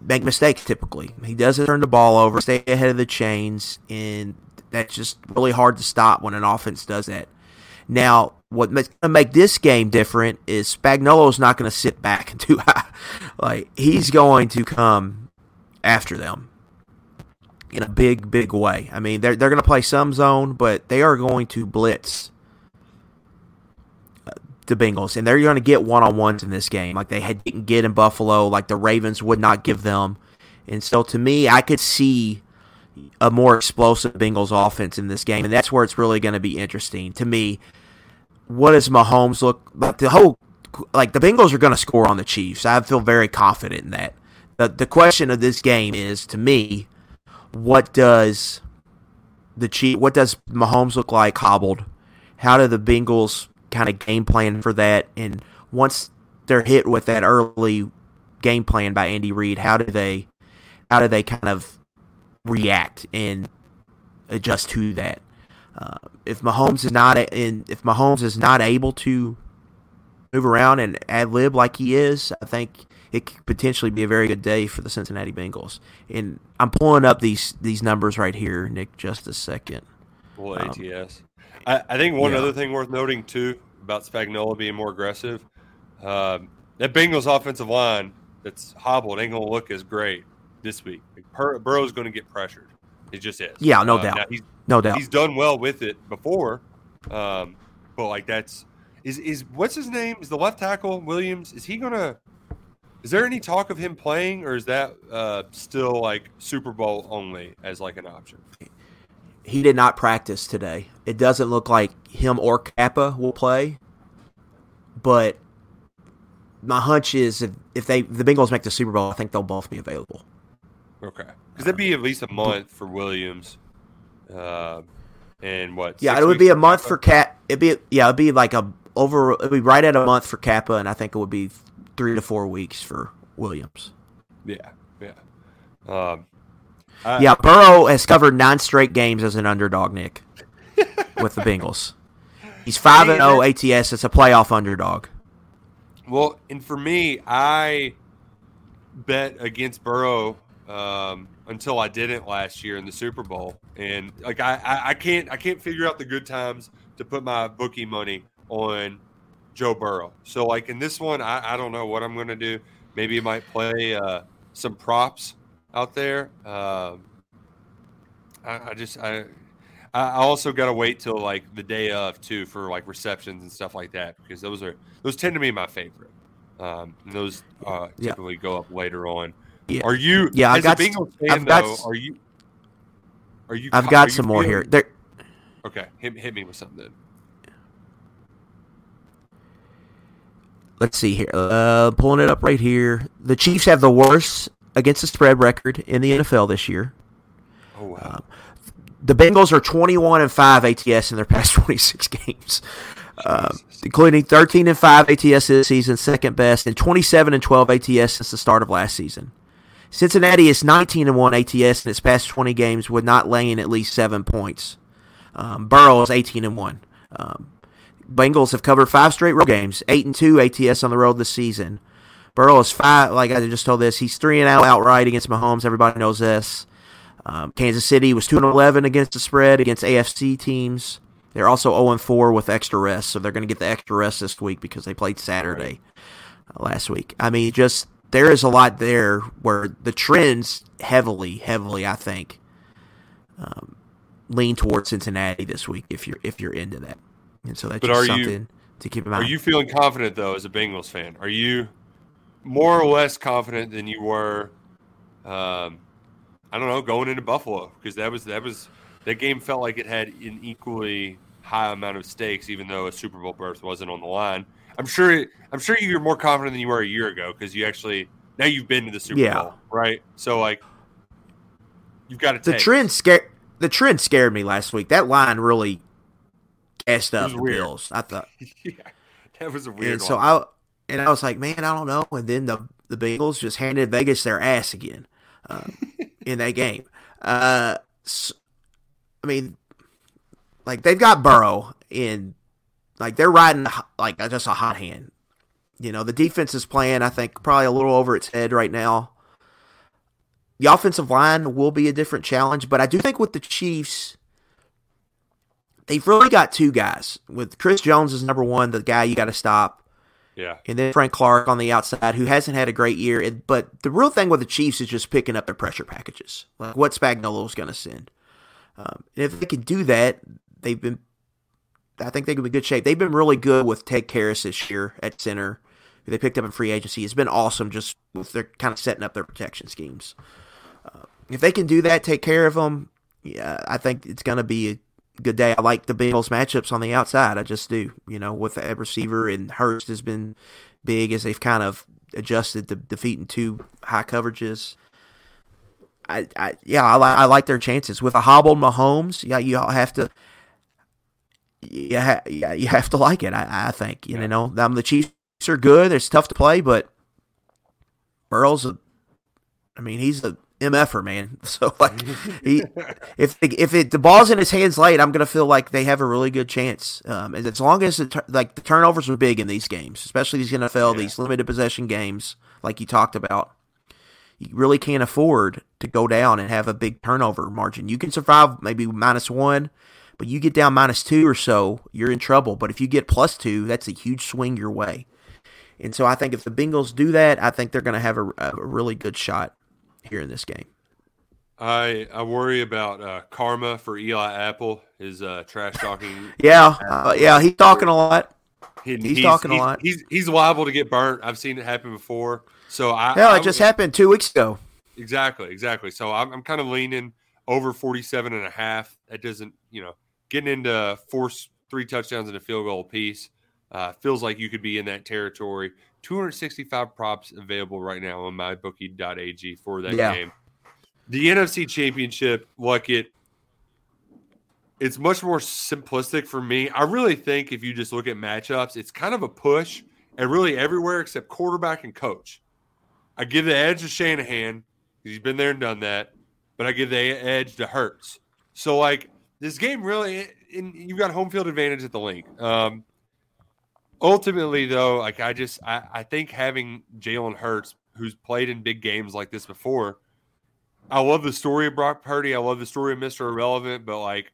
make mistakes typically. He doesn't turn the ball over, stay ahead of the chains, and that's just really hard to stop when an offense does that. Now, what's going to make this game different is Spagnuolo's not going to sit back and do like he's going to come after them in a big, big way. I mean, they're they're going to play some zone, but they are going to blitz uh, the Bengals, and they're going to get one on ones in this game, like they had, didn't get in Buffalo, like the Ravens would not give them. And so, to me, I could see a more explosive Bengals offense in this game, and that's where it's really going to be interesting to me. What does Mahomes look like? The whole like the Bengals are going to score on the Chiefs. I feel very confident in that. The the question of this game is to me, what does the Chief? What does Mahomes look like hobbled? How do the Bengals kind of game plan for that? And once they're hit with that early game plan by Andy Reid, how do they how do they kind of react and adjust to that. Uh, if Mahomes is not in, if Mahomes is not able to move around and ad lib like he is, I think it could potentially be a very good day for the Cincinnati Bengals. And I'm pulling up these these numbers right here, Nick. Just a second. Well, ATS. Um, I, I, think one yeah. other thing worth noting too about Spagnuolo being more aggressive, um, that Bengals offensive line that's hobbled ain't gonna look as great this week. Burrow's going to get pressured. It just is. Yeah, no uh, doubt. no doubt. He's done well with it before, um, but like that's is is what's his name? Is the left tackle Williams? Is he gonna? Is there any talk of him playing, or is that uh, still like Super Bowl only as like an option? He did not practice today. It doesn't look like him or Cappa will play, but my hunch is if, if they the Bengals make the Super Bowl, I think they'll both be available. Okay, because that'd be at least a month for Williams, uh, and what? Yeah, it would be a month for Cap. It'd be yeah, it'd be like a over. It'd be right at a month for Cappa, and I think it would be three to four weeks for Williams. Yeah, yeah, um, I, yeah. Burrow has covered nine straight games as an underdog, Nick, with the Bengals. He's five and zero oh ATS. It's a playoff underdog. Well, and for me, I bet against Burrow um, until I didn't last year in the Super Bowl, and like I, I, I, can't I can't figure out the good times to put my bookie money on Joe Burrow. So like in this one, I, I don't know what I'm going to do. Maybe I might play uh, some props out there. Um, I, I just I I also got to wait till like the day of too for like receptions and stuff like that because those are those tend to be my favorite. Um, those uh, typically yeah. go up later on. Yeah. Are you? Yeah, I got. fan, I've got, though, are you? Are you? I've got some more here. There. Okay, hit, hit me with something. Let's see here. Uh, pulling it up right here. The Chiefs have the worst against the spread record in the NFL this year. Oh wow. Um, the Bengals are 21 and 5 ATS in their past 26 games, uh, including 13 and 5 ATS this season, second best, and 27 and 12 ATS since the start of last season. Cincinnati is 19 and 1 ATS in its past 20 games with not laying at least seven points. Um, Burrow is 18 and 1. Um, Bengals have covered five straight road games, 8 and 2 ATS on the road this season. Burrow is five, like I just told this, he's 3 and out outright against Mahomes. Everybody knows this. Um, Kansas City was 2 and 11 against the spread against AFC teams. They're also 0 and 4 with extra rest, so they're going to get the extra rest this week because they played Saturday uh, last week. I mean, just there is a lot there where the trends heavily, heavily, I think, um, lean towards Cincinnati this week if you're if you're into that. And so that's but just something you, to keep in mind. Are you feeling confident though as a Bengals fan? Are you more or less confident than you were? Um, I don't know, going into Buffalo because that was that was that game felt like it had an equally high amount of stakes, even though a Super Bowl berth wasn't on the line. I'm sure. I'm sure you're more confident than you were a year ago because you actually now you've been to the Super yeah. Bowl, right? So like, you've got to. The trend scared. The trend scared me last week. That line really up was the weird. Bills. I thought, yeah, that was a weird. and so one. I and I was like, man, I don't know. And then the the Bengals just handed Vegas their ass again um, in that game. Uh, s I I mean, like they've got Burrow in, like they're riding like just a hot hand. You know, the defense is playing, I think, probably a little over its head right now. The offensive line will be a different challenge, but I do think with the Chiefs, they've really got two guys. With Chris Jones is number one, the guy you got to stop, yeah, and then Frank Clark on the outside, who hasn't had a great year. But the real thing with the Chiefs is just picking up their pressure packages, like what Spagnuolo's going to send. Um, and if they can do that, they've been. I think they could be in good shape. They've been really good with Ted Karras this year at center, who they picked up in free agency. It's been awesome just with their kind of setting up their protection schemes. Uh, if they can do that, take care of them, yeah, I think it's going to be a good day. I like the Bengals matchups on the outside. I just do. You know, with the receiver and Hurst has been big as they've kind of adjusted to defeating two high coverages. I, I yeah, I, li- I like their chances with a hobbled Mahomes. Yeah, you have to. Yeah, yeah, you have to like it. I, I think you Yeah. know. Um, the Chiefs are good. It's tough to play, but Burrow's a. I mean, he's a mf'er, man. So like, he if if it the ball's in his hands late, I'm gonna feel like they have a really good chance. Um, and as long as the like the turnovers are big in these games, especially these NFL, Yeah. these limited possession games, like you talked about, you really can't afford to go down and have a big turnover margin. You can survive maybe minus one, but you get down minus two or so, you're in trouble. But if you get plus two, that's a huge swing your way. And so I think if the Bengals do that, I think they're going to have a, a really good shot here in this game. I I worry about uh, karma for Eli Apple. His uh, trash talking. Yeah, uh, yeah, he's talking a lot. He- He's talking a lot. He's he's liable to get burnt. I've seen it happen before. So I Hell, I it just would- happened two weeks ago. Exactly, exactly. So I'm, I'm kind of leaning over 47 and a half. That doesn't, you know, getting into force three touchdowns and a field goal piece uh, feels like you could be in that territory. 265 props available right now on mybookie.ag for that Yeah. game. The NFC Championship, like it, it's much more simplistic for me. I really think if you just look at matchups, it's kind of a push and really everywhere except quarterback and coach. I give the edge to Shanahan. because He's been there and done that, but I give the edge to Hurts. So like this game really, in, you've got home field advantage at the Linc. Um, ultimately, though, like I just I, I think having Jalen Hurts, who's played in big games like this before, I love the story of Brock Purdy. I love the story of Mister Irrelevant, but like,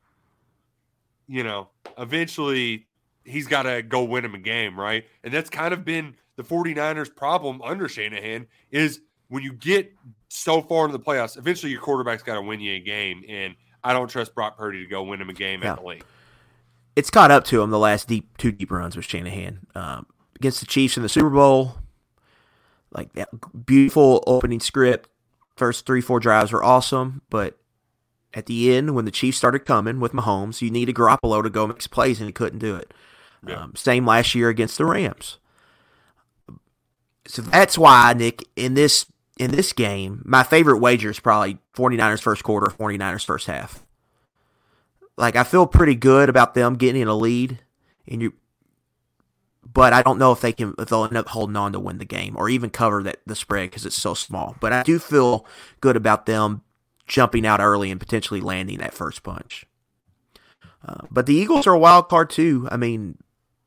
you know, eventually he's got to go win him a game, right? And that's kind of been the 49ers problem under Shanahan is when you get so far into the playoffs, eventually your quarterback's got to win you a game. And I don't trust Brock Purdy to go win him a game Yeah. at the league. It's caught up to him the last deep two deep runs with Shanahan um, against the Chiefs in the Super Bowl. Like that beautiful opening script, first three four drives were awesome, but at the end when the Chiefs started coming with Mahomes, you needed Garoppolo to go make plays and he couldn't do it. Yeah. Um, same last year against the Rams. So that's why Nick in this in this game, my favorite wager is probably 49ers first quarter, 49ers first half. Like I feel pretty good about them getting in a lead, and you, but I don't know if they can if they'll end up holding on to win the game or even cover that the spread because it's so small. But I do feel good about them jumping out early and potentially landing that first punch. Uh, but the Eagles are a wild card too. I mean,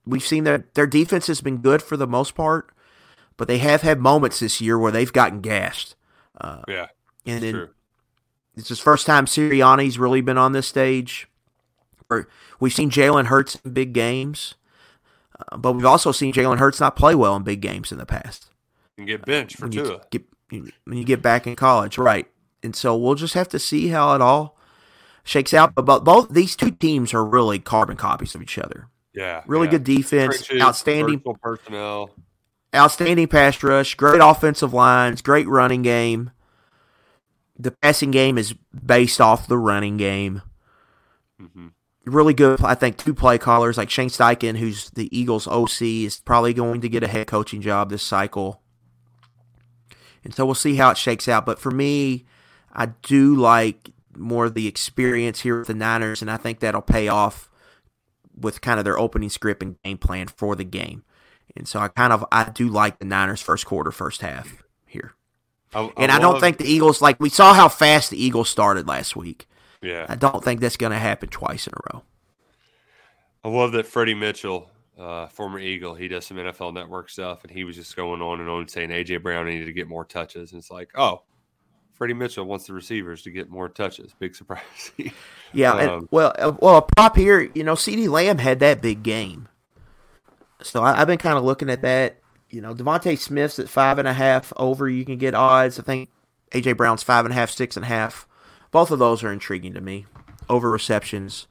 we've seen that their defense has been good for the most part, but they have had moments this year where they've gotten gassed. Uh, Yeah, and then true. it's his first time Sirianni's really been on this stage. Or we've seen Jalen Hurts in big games, uh, but we've also seen Jalen Hurts not play well in big games in the past. And get benched for you Tua. get when you get back in college, right? And so we'll just have to see how it all shakes out. But, both these two teams are really carbon copies of each other. Yeah, Really yeah. good defense, Trenches, outstanding personnel. outstanding pass rush, great offensive lines, great running game. The passing game is based off the running game. hmm Really good, I think, two play callers like Shane Steichen, who's the Eagles' OC, is probably going to get a head coaching job this cycle. And so we'll see how it shakes out. But for me, I do like more of the experience here with the Niners, and I think that'll pay off with kind of their opening script and game plan for the game. And so I kind of I do like the Niners first quarter, first half here. I, I and I don't think the Eagles like we saw how fast the Eagles started last week. Yeah. I don't think that's going to happen twice in a row. I love that Freddie Mitchell, uh, former Eagle, he does some NFL Network stuff, and he was just going on and on saying AJ Brown needed to get more touches. And it's like, oh, Freddie Mitchell wants the receivers to get more touches. Big surprise. yeah, um, and, well, uh, well, a prop here, you know, CeeDee Lamb had that big game, so I, have been kind of looking at that. You know, DeVonta Smith's at five and a half over. You can get odds. I think AJ Brown's five and a half, six and a half. Both of those are intriguing to me. Over receptions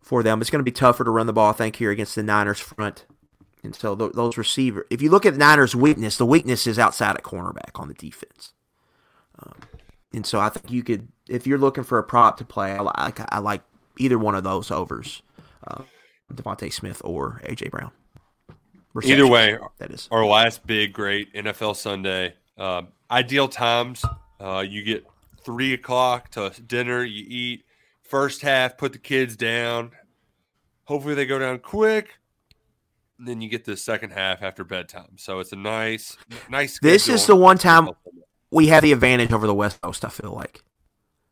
for them. It's going to be tougher to run the ball, I think, here against the Niners front. And so th- those receivers, if you look at the Niners' weakness, the weakness is outside at cornerback on the defense. Um, and so I think you could, if you're looking for a prop to play, I like, I like either one of those overs, uh, DeVonta Smith or AJ Brown. Reception, either way, that is our last big, great NFL Sunday. Uh, ideal times, uh, you get three o'clock to dinner, you eat First half, put the kids down. Hopefully, they go down quick. And then you get the second half after bedtime. So it's a nice, nice. This is the one time we have the advantage over the West Coast. I feel like.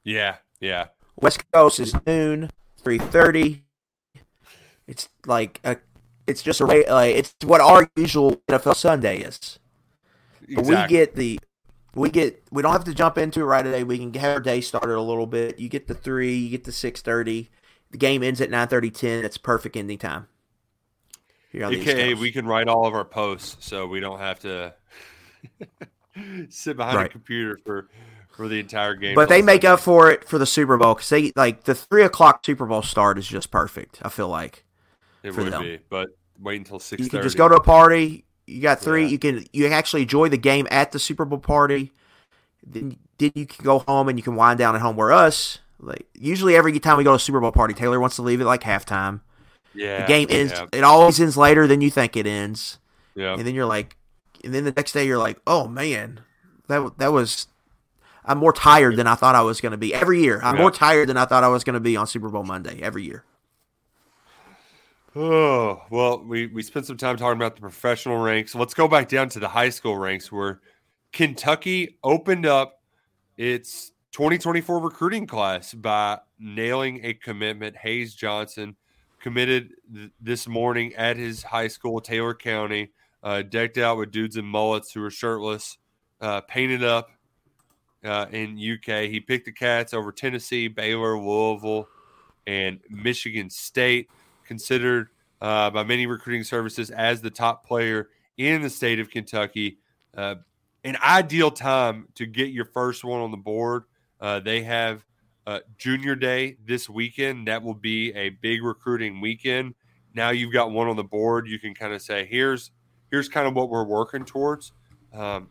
Yeah, yeah. West Coast is noon, three thirty. It's like a, it's just a like it's what our usual NFL Sunday is. Exactly. We get the we get we don't have to jump into it right away. We can have our day started a little bit. You get the three, you get the six thirty. The game ends at 9 10. It's perfect ending time. AKA, we can write all of our posts so we don't have to sit behind right. a computer for for the entire game. But they make up for it for the Super Bowl because they like the three o'clock Super Bowl start is just perfect. I feel like it would them. be, but wait until six. You can just go to a party, you got three. Yeah. You can you actually enjoy the game at the Super Bowl party. Then, then you can go home and you can wind down at home. Where us, like usually every time we go to a Super Bowl party, Taylor wants to leave it like halftime. Yeah, the game ends. Yeah. It always ends later than you think it ends. Yeah, and then you're like, and then the next day you're like, oh man, that that was. I'm more tired than I thought I was going to be every year. I'm yeah. more tired than I thought I was going to be on Super Bowl Monday every year. Oh, well, we, we spent some time talking about the professional ranks. Let's go back down to the high school ranks where Kentucky opened up its 2024 recruiting class by nailing a commitment. Hayes Johnson committed th- this morning at his high school, Taylor County, uh, decked out with dudes in mullets who are shirtless, uh, painted up uh, in UK. He picked the Cats over Tennessee, Baylor, Louisville, and Michigan State considered uh, by many recruiting services as the top player in the state of Kentucky. Uh, an ideal time to get your first one on the board. Uh, they have uh, Junior Day this weekend. That will be a big recruiting weekend. Now you've got one on the board. You can kind of say, "Here's here's kind of what we're working towards." Um,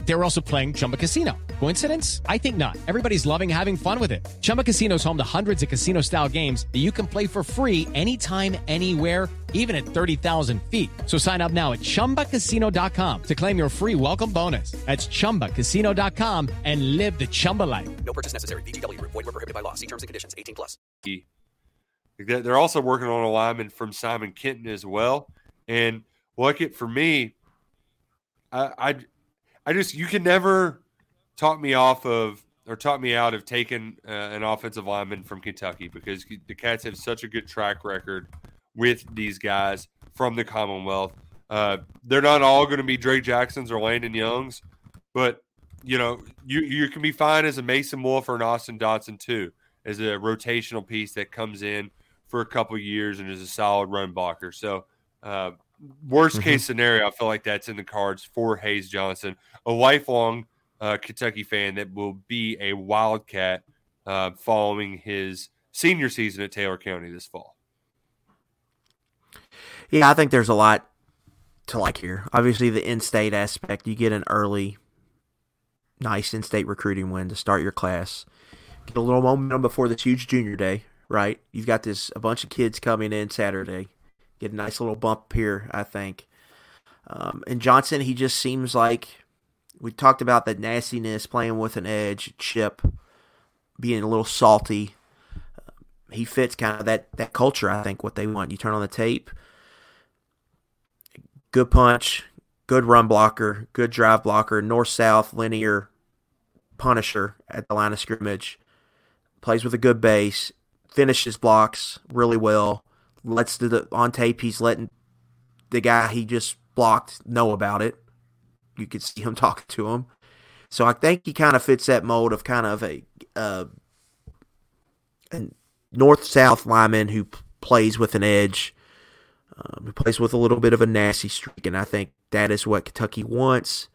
They were also playing Chumba Casino. Coincidence? I think not. Everybody's loving having fun with it. Chumba Casino is home to hundreds of casino style games that you can play for free anytime, anywhere even at 30,000 feet. So sign up now at ChumbaCasino.com to claim your free welcome bonus. That's ChumbaCasino.com and live the Chumba life. No purchase necessary. VGW. Void were prohibited by law. See terms and conditions. 18 plus. They're also working on a lineman from Simon Kenton as well. And look it for me, I, I, I just, you can never talk me off of or talk me out of taking uh, an offensive lineman from Kentucky because the Cats have such a good track record – with these guys from the Commonwealth. Uh, they're not all going to be Drake Jacksons or Landon Youngs, but you know you you can be fine as a Mason Wolf or an Austin Dotson too, as a rotational piece that comes in for a couple years and is a solid run blocker. So. Uh, worst mm-hmm. case scenario, I feel like that's in the cards for Hayes Johnson, a lifelong uh, Kentucky fan that will be a Wildcat uh, following his senior season at Taylor County this fall. Yeah, I think there's a lot to like here. Obviously, the in-state aspect, you get an early, nice in-state recruiting win to start your class. Get a little momentum before this huge junior day, right? You've got this a bunch of kids coming in Saturday. Get a nice little bump here, I think. Um, and Johnson, he just seems like we talked about that nastiness, playing with an edge, chip, being a little salty. Uh, he fits kind of that, that culture, I think, what they want. You turn on the tape, good punch, good run blocker, good drive blocker, north south, linear punisher at the line of scrimmage, plays with a good base, finishes blocks really well, lets the on tape he's letting the guy he just blocked know about it. You could see him talking to him. So I think he kind of fits that mold of kind of a, uh, a north south lineman who plays with an edge, um, who plays with a little bit of a nasty streak, and I think that is what Kentucky wants.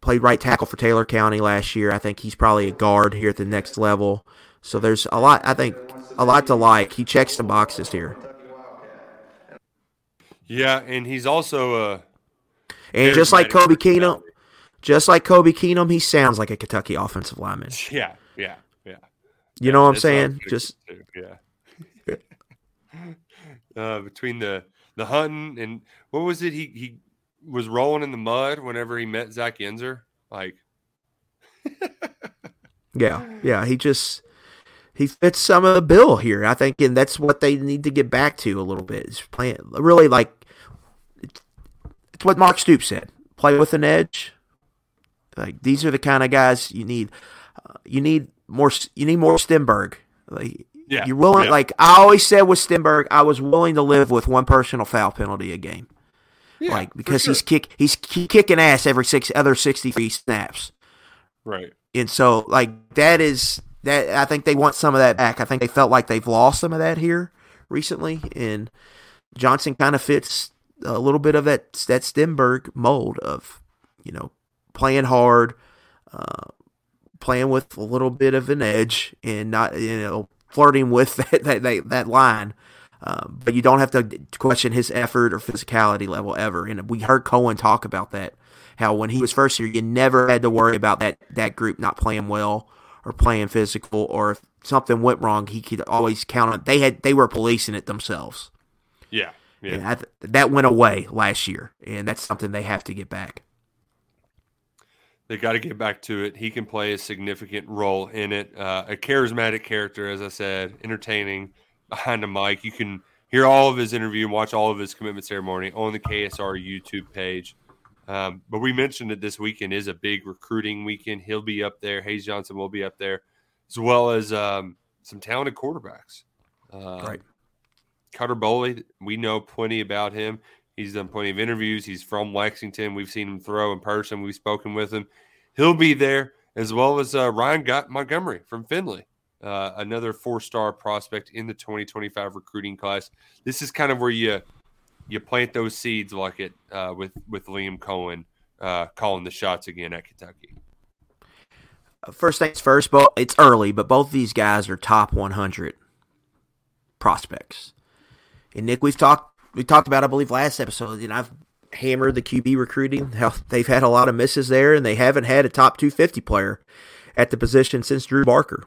played right tackle for Taylor County last year. I think he's probably a guard here at the next level. So there's a lot. I think a lot to like. He checks the boxes here. Yeah, and he's also uh And just like Kobe Keenum, just like Kobe Keenum, he sounds like a Kentucky offensive lineman. Yeah, yeah, yeah. You know what I'm saying? Just too, yeah. uh, between the the hunting and what was it? He he was rolling in the mud whenever he met Zach Yenser. Like, yeah, yeah. He just he fits some of the bill here. I think, and that's what they need to get back to a little bit. Is playing really like it's what Mark Stoops said. Play with an edge. Like these are the kind of guys you need. Uh, you need more. You need more Stenberg. Like Yeah, you're willing. yeah. Like I always said with Stenberg, I was willing to live with one personal foul penalty a game. yeah, like because he's kick he's ki- kicking ass every six other sixty three snaps. right. And so, like that is that. I think they want some of that back. I think they felt like they've lost some of that here recently, and Johnson kind of fits a little bit of that that Stenberg mold of you know playing hard, uh, playing with a little bit of an edge, and not you know flirting with that that that, that line. Um, but you don't have to question his effort or physicality level ever. And we heard Coen talk about that. How when he was first here, you never had to worry about that that group not playing well or playing physical, or if something went wrong, he could always count on. They had they were policing it themselves. Yeah, yeah. And I th- that went away last year, and that's something they have to get back. They got to get back to it. He can play a significant role in it. Uh, a charismatic character, as I said, entertaining behind the mic. You can hear all of his interview and watch all of his commitment ceremony on the KSR YouTube page. Um, but we mentioned that this weekend is a big recruiting weekend. He'll be up there. Hayes Johnson will be up there, as well as um, some talented quarterbacks. Uh, Right. Cutter Boley, we know plenty about him. He's done plenty of interviews. He's from Lexington. We've seen him throw in person. We've spoken with him. He'll be there, as well as uh, Ryan Got Montgomery from Findlay, uh, another four-star prospect in the 2025 recruiting class. This is kind of where you you plant those seeds, like it uh, with with Liam Coen uh, calling the shots again at Kentucky. First things first, but it's early, but both these guys are top 100 prospects. And Nick, we've talked we talked about, I believe, last episode, and I've hammered the QB recruiting. How they've had a lot of misses there, and they haven't had a top 250 player at the position since Drew Barker.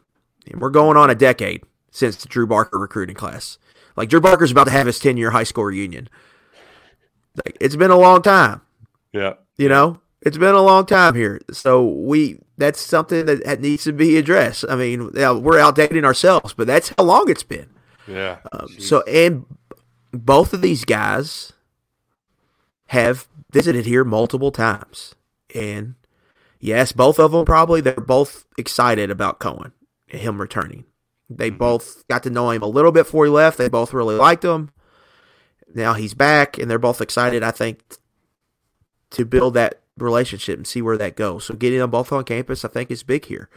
And we're going on a decade since the Drew Barker recruiting class. Like Drew Barker's about to have his 10 year high school reunion. Like it's been a long time. Yeah, You know, it's been a long time here, so we that's something that, that needs to be addressed. I mean, yeah, we're outdating ourselves, but that's how long it's been. yeah. Um, so, and both of these guys have visited here multiple times, and yes, both of them probably they're both excited about Coen and him returning. They mm-hmm. both got to know him a little bit before he left. They both really liked him. Now he's back, and they're both excited. I think to build that relationship and see where that goes. So getting them both on campus, I think, is big here.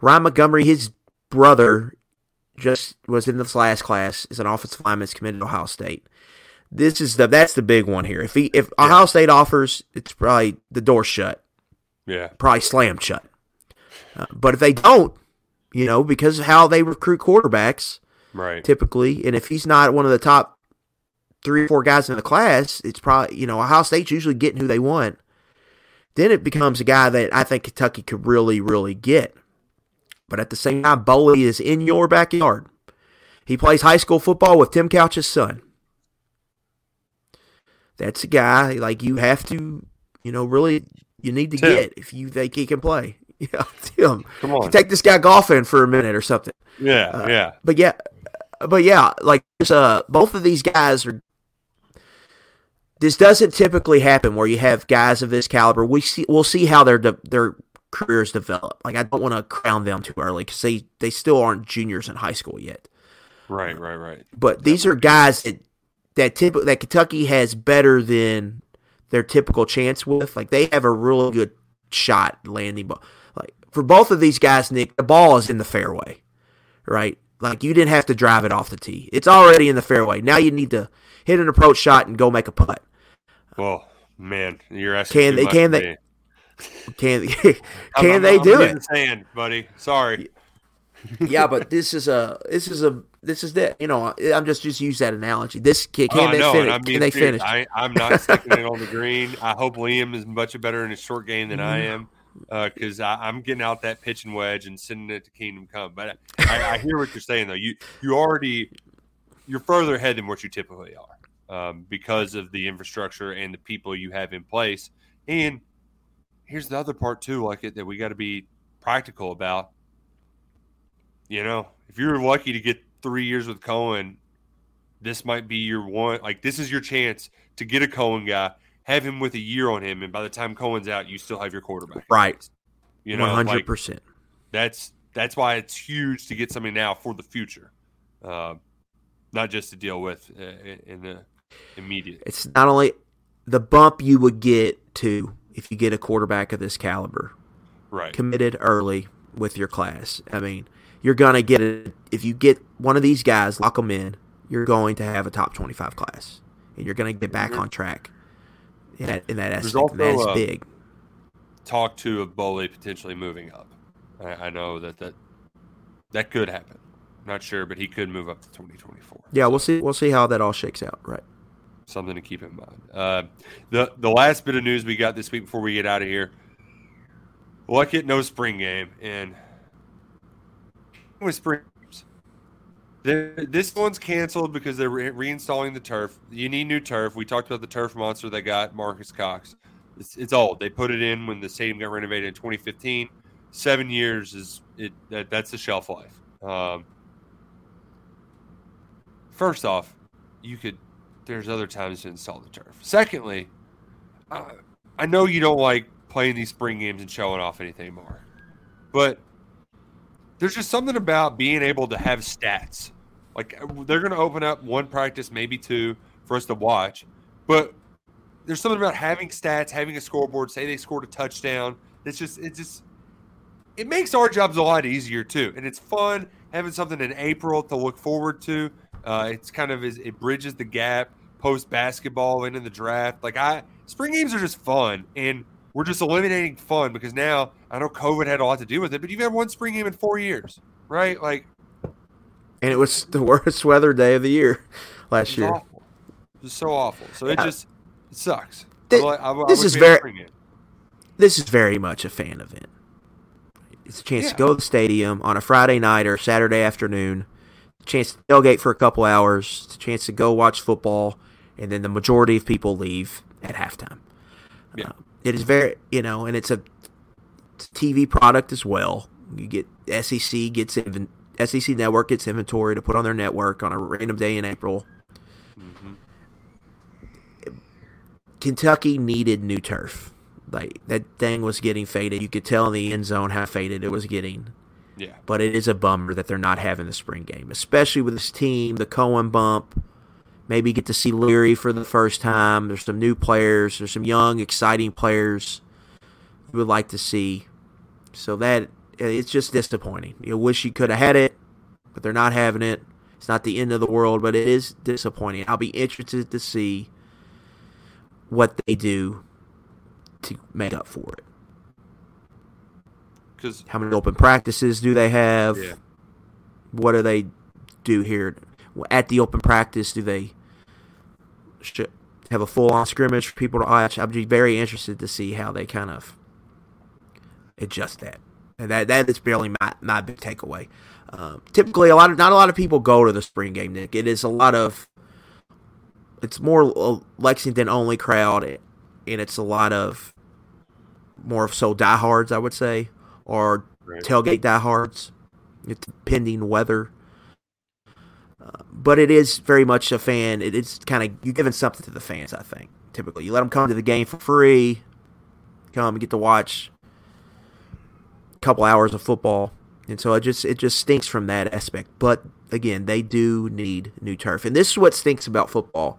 Ryan Montgomery, his brother, just was in this last class. Is an offensive lineman that's committed to Ohio State. This is the that's the big one here. If he if Ohio State offers, it's probably the door shut, Yeah, probably slammed shut. Uh, but if they don't, you know, because of how they recruit quarterbacks right. typically, and if he's not one of the top three or four guys in the class, it's probably you know Ohio State's usually getting who they want. Then it becomes a guy that I think Kentucky could really, really get. But at the same time, Boley is in your backyard. He plays high school football with Tim Couch's son. that's a guy like you have to, you know, really you need to Tim. get if you think he can play. Yeah, Tim, Come on. take this guy golfing for a minute or something. Yeah, Uh, yeah. But yeah, but yeah, like there's, uh, both of these guys are. This doesn't typically happen where you have guys of this caliber. We see we'll see how their de- their careers develop. Like I don't want to crown them too early because they they still aren't juniors in high school yet. Right, right, right. But these are guys that that typ- that Kentucky has better than their typical chance with. Like they have a really good shot landing ball. Like for both of these guys, Nick, the ball is in the fairway, right? Like you didn't have to drive it off the tee; it's already in the fairway. Now you need to hit an approach shot and go make a putt. Well, man, you're asking. Can they- can they-. Can can I'm- they I'm do it? sand, buddy. Sorry. yeah, but this is a this is a this is that you know I'm just just use that analogy. This can, Oh, can I they and finish? Can they serious. finish? I, I'm not sticking it on the green. I hope Liam is much better in his short game than I am because I'm getting out that pitching wedge and sending it to Kingdom Come. But I, I hear what you're saying though. You you already you're further ahead than what you typically are um, because of the infrastructure and the people you have in place. And here's the other part too, like it that we got to be practical about. You know, if you're lucky to get three years with Coen, this might be your one. Like this is your chance to get a Coen guy, have him with a year on him, and by the time Coen's out, you still have your quarterback. Right. You know, one hundred percent. that's that's why it's huge to get something now for the future, uh, not just to deal with uh, in- in the immediate. It's not only the bump you would get to if you get a quarterback of this caliber Right. committed early with your class. I mean, you're gonna get it if you get one of these guys, lock them in. You're going to have a top twenty-five class, and you're gonna get back on track. In that, in that aspect, that is uh, big. Cutter Boley potentially moving up. I, I know that that that could happen. Not sure, but he could move up to 2024. Yeah, we'll see. We'll see how that all shakes out. Right. Something to keep in mind. Uh, the the last bit of news we got this week before we get out of here. Luckett no spring game and with spring This one's canceled because they're re- reinstalling the turf. You need new turf. We talked about the turf monster they got, Marcus Cox. It's, it's old. They put it in when the stadium got renovated in 2015. Seven years is it. That, that's the shelf life. Um, first off, you could there's other times to install the turf. Secondly, uh, I know you don't like playing these spring games and showing off anything more, but there's just something about being able to have stats. Like uh, they're going to open up one practice, maybe two, for us to watch, but there's something about having stats, having a scoreboard. Say they scored a touchdown. It's just, it just, it makes our jobs a lot easier too, and it's fun having something in April to look forward to. Uh, it's kind of it bridges the gap post basketball and in the draft. Like I, spring games are just fun, and we're just eliminating fun because now I know COVID had a lot to do with it, but you've had one spring game in four years, right? Like And it was the worst weather day of the year last year. awful. It's so awful. So it just it sucks. I'm- I'm this is very- This is very much a fan event. It's a chance Yeah. to go to the stadium on a Friday night or Saturday afternoon. Chance to tailgate for a couple hours. A chance to go watch football, and then the majority of people leave at halftime. Yeah. Uh, it is very, you know, and it's a TV product as well. You get SEC gets inven- SEC network gets inventory to put on their network on a random day in April. Mhm. Kentucky needed new turf. Like that thing was getting faded. You could tell in the end zone how faded it was getting. Yeah. But it is a bummer that they're not having the spring game, especially with this team, the Coen bump. Maybe get to see Leary for the first time. There's some new players. There's some young, exciting players you would like to see. So that it's just disappointing. You wish you could have had it, but they're not having it. It's not the end of the world, but it is disappointing. I'll be interested to see what they do to make up for it. Because How many open practices do they have? Yeah. What do they do here at the open practice? Do they have a full on scrimmage for people to watch? I'd be very interested to see how they kind of adjust that. And that that is barely my, my big takeaway. Um, typically, a lot of not a lot of people go to the spring game. Nick, it is a lot of it's more a Lexington only crowd, and it's a lot of more of so diehards, I would say, or Right. tailgate diehards, it's pending weather. But it is very much a fan. It, it's kind of you're giving something to the fans. I think typically you let them come to the game for free, come and get to watch a couple hours of football, and so it just it just stinks from that aspect. But again, they do need new turf, and this is what stinks about football.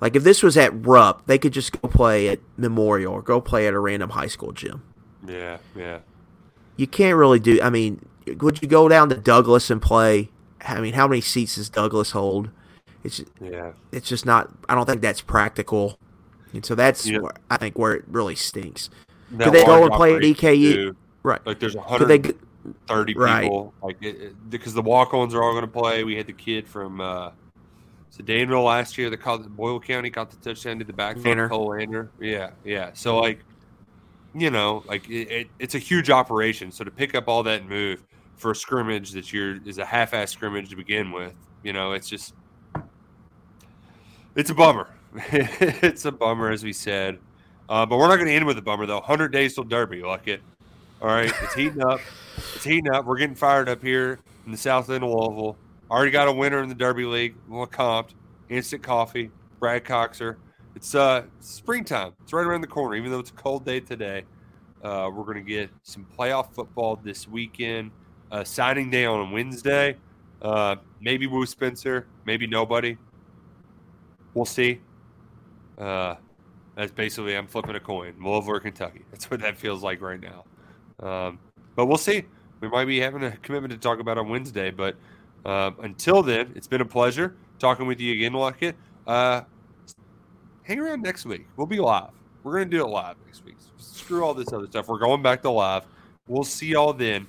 Like if this was at Rupp, they could just go play at Memorial or go play at a random high school gym Yeah, yeah. you can't really do. I mean, would you go down to Douglass and play? I mean, how many seats does Douglass hold? It's Yeah. it's just not. I don't think that's practical, and so that's Yeah. where, I think where it really stinks. That Could they go and play at operation, EKU? too. Right? Like there's Could they? 130 g- right. people. Like it, it- because the walk-ons are all going to play. We had the kid from uh, so last year that caught Boyle County caught the touchdown to the back foot, Lander. Cole Lander. Yeah, yeah. So like, you know, like it, it, it's a huge operation. So to pick up all that and move for a scrimmage that you're is a half-ass scrimmage to begin with, you know, it's just it's a bummer. it's a bummer, as we said. Uh, but we're not going to end with a bummer though. 100 days till Derby, like it. All right, it's heating up. It's heating up. We're getting fired up here in the south end of Louisville. Already got a winner in the Derby League. LeCompte, Instant Coffee, Brad Coxer. It's uh springtime. It's right around the corner. Even though it's a cold day today, uh, we're going to get some playoff football this weekend. Uh, signing day on Wednesday. Uh, maybe Woo Spencer. Maybe nobody. We'll see. Uh, that's basically I'm flipping a coin. Louisville or Kentucky. That's what that feels like right now. Um, but we'll see. We might be having a commitment to talk about on Wednesday. But uh, until then, it's been a pleasure talking with you again, Luckett. Uh, hang around next week. We'll be live. We're going to do it live next week. Screw all this other stuff. We're going back to live. We'll see y'all then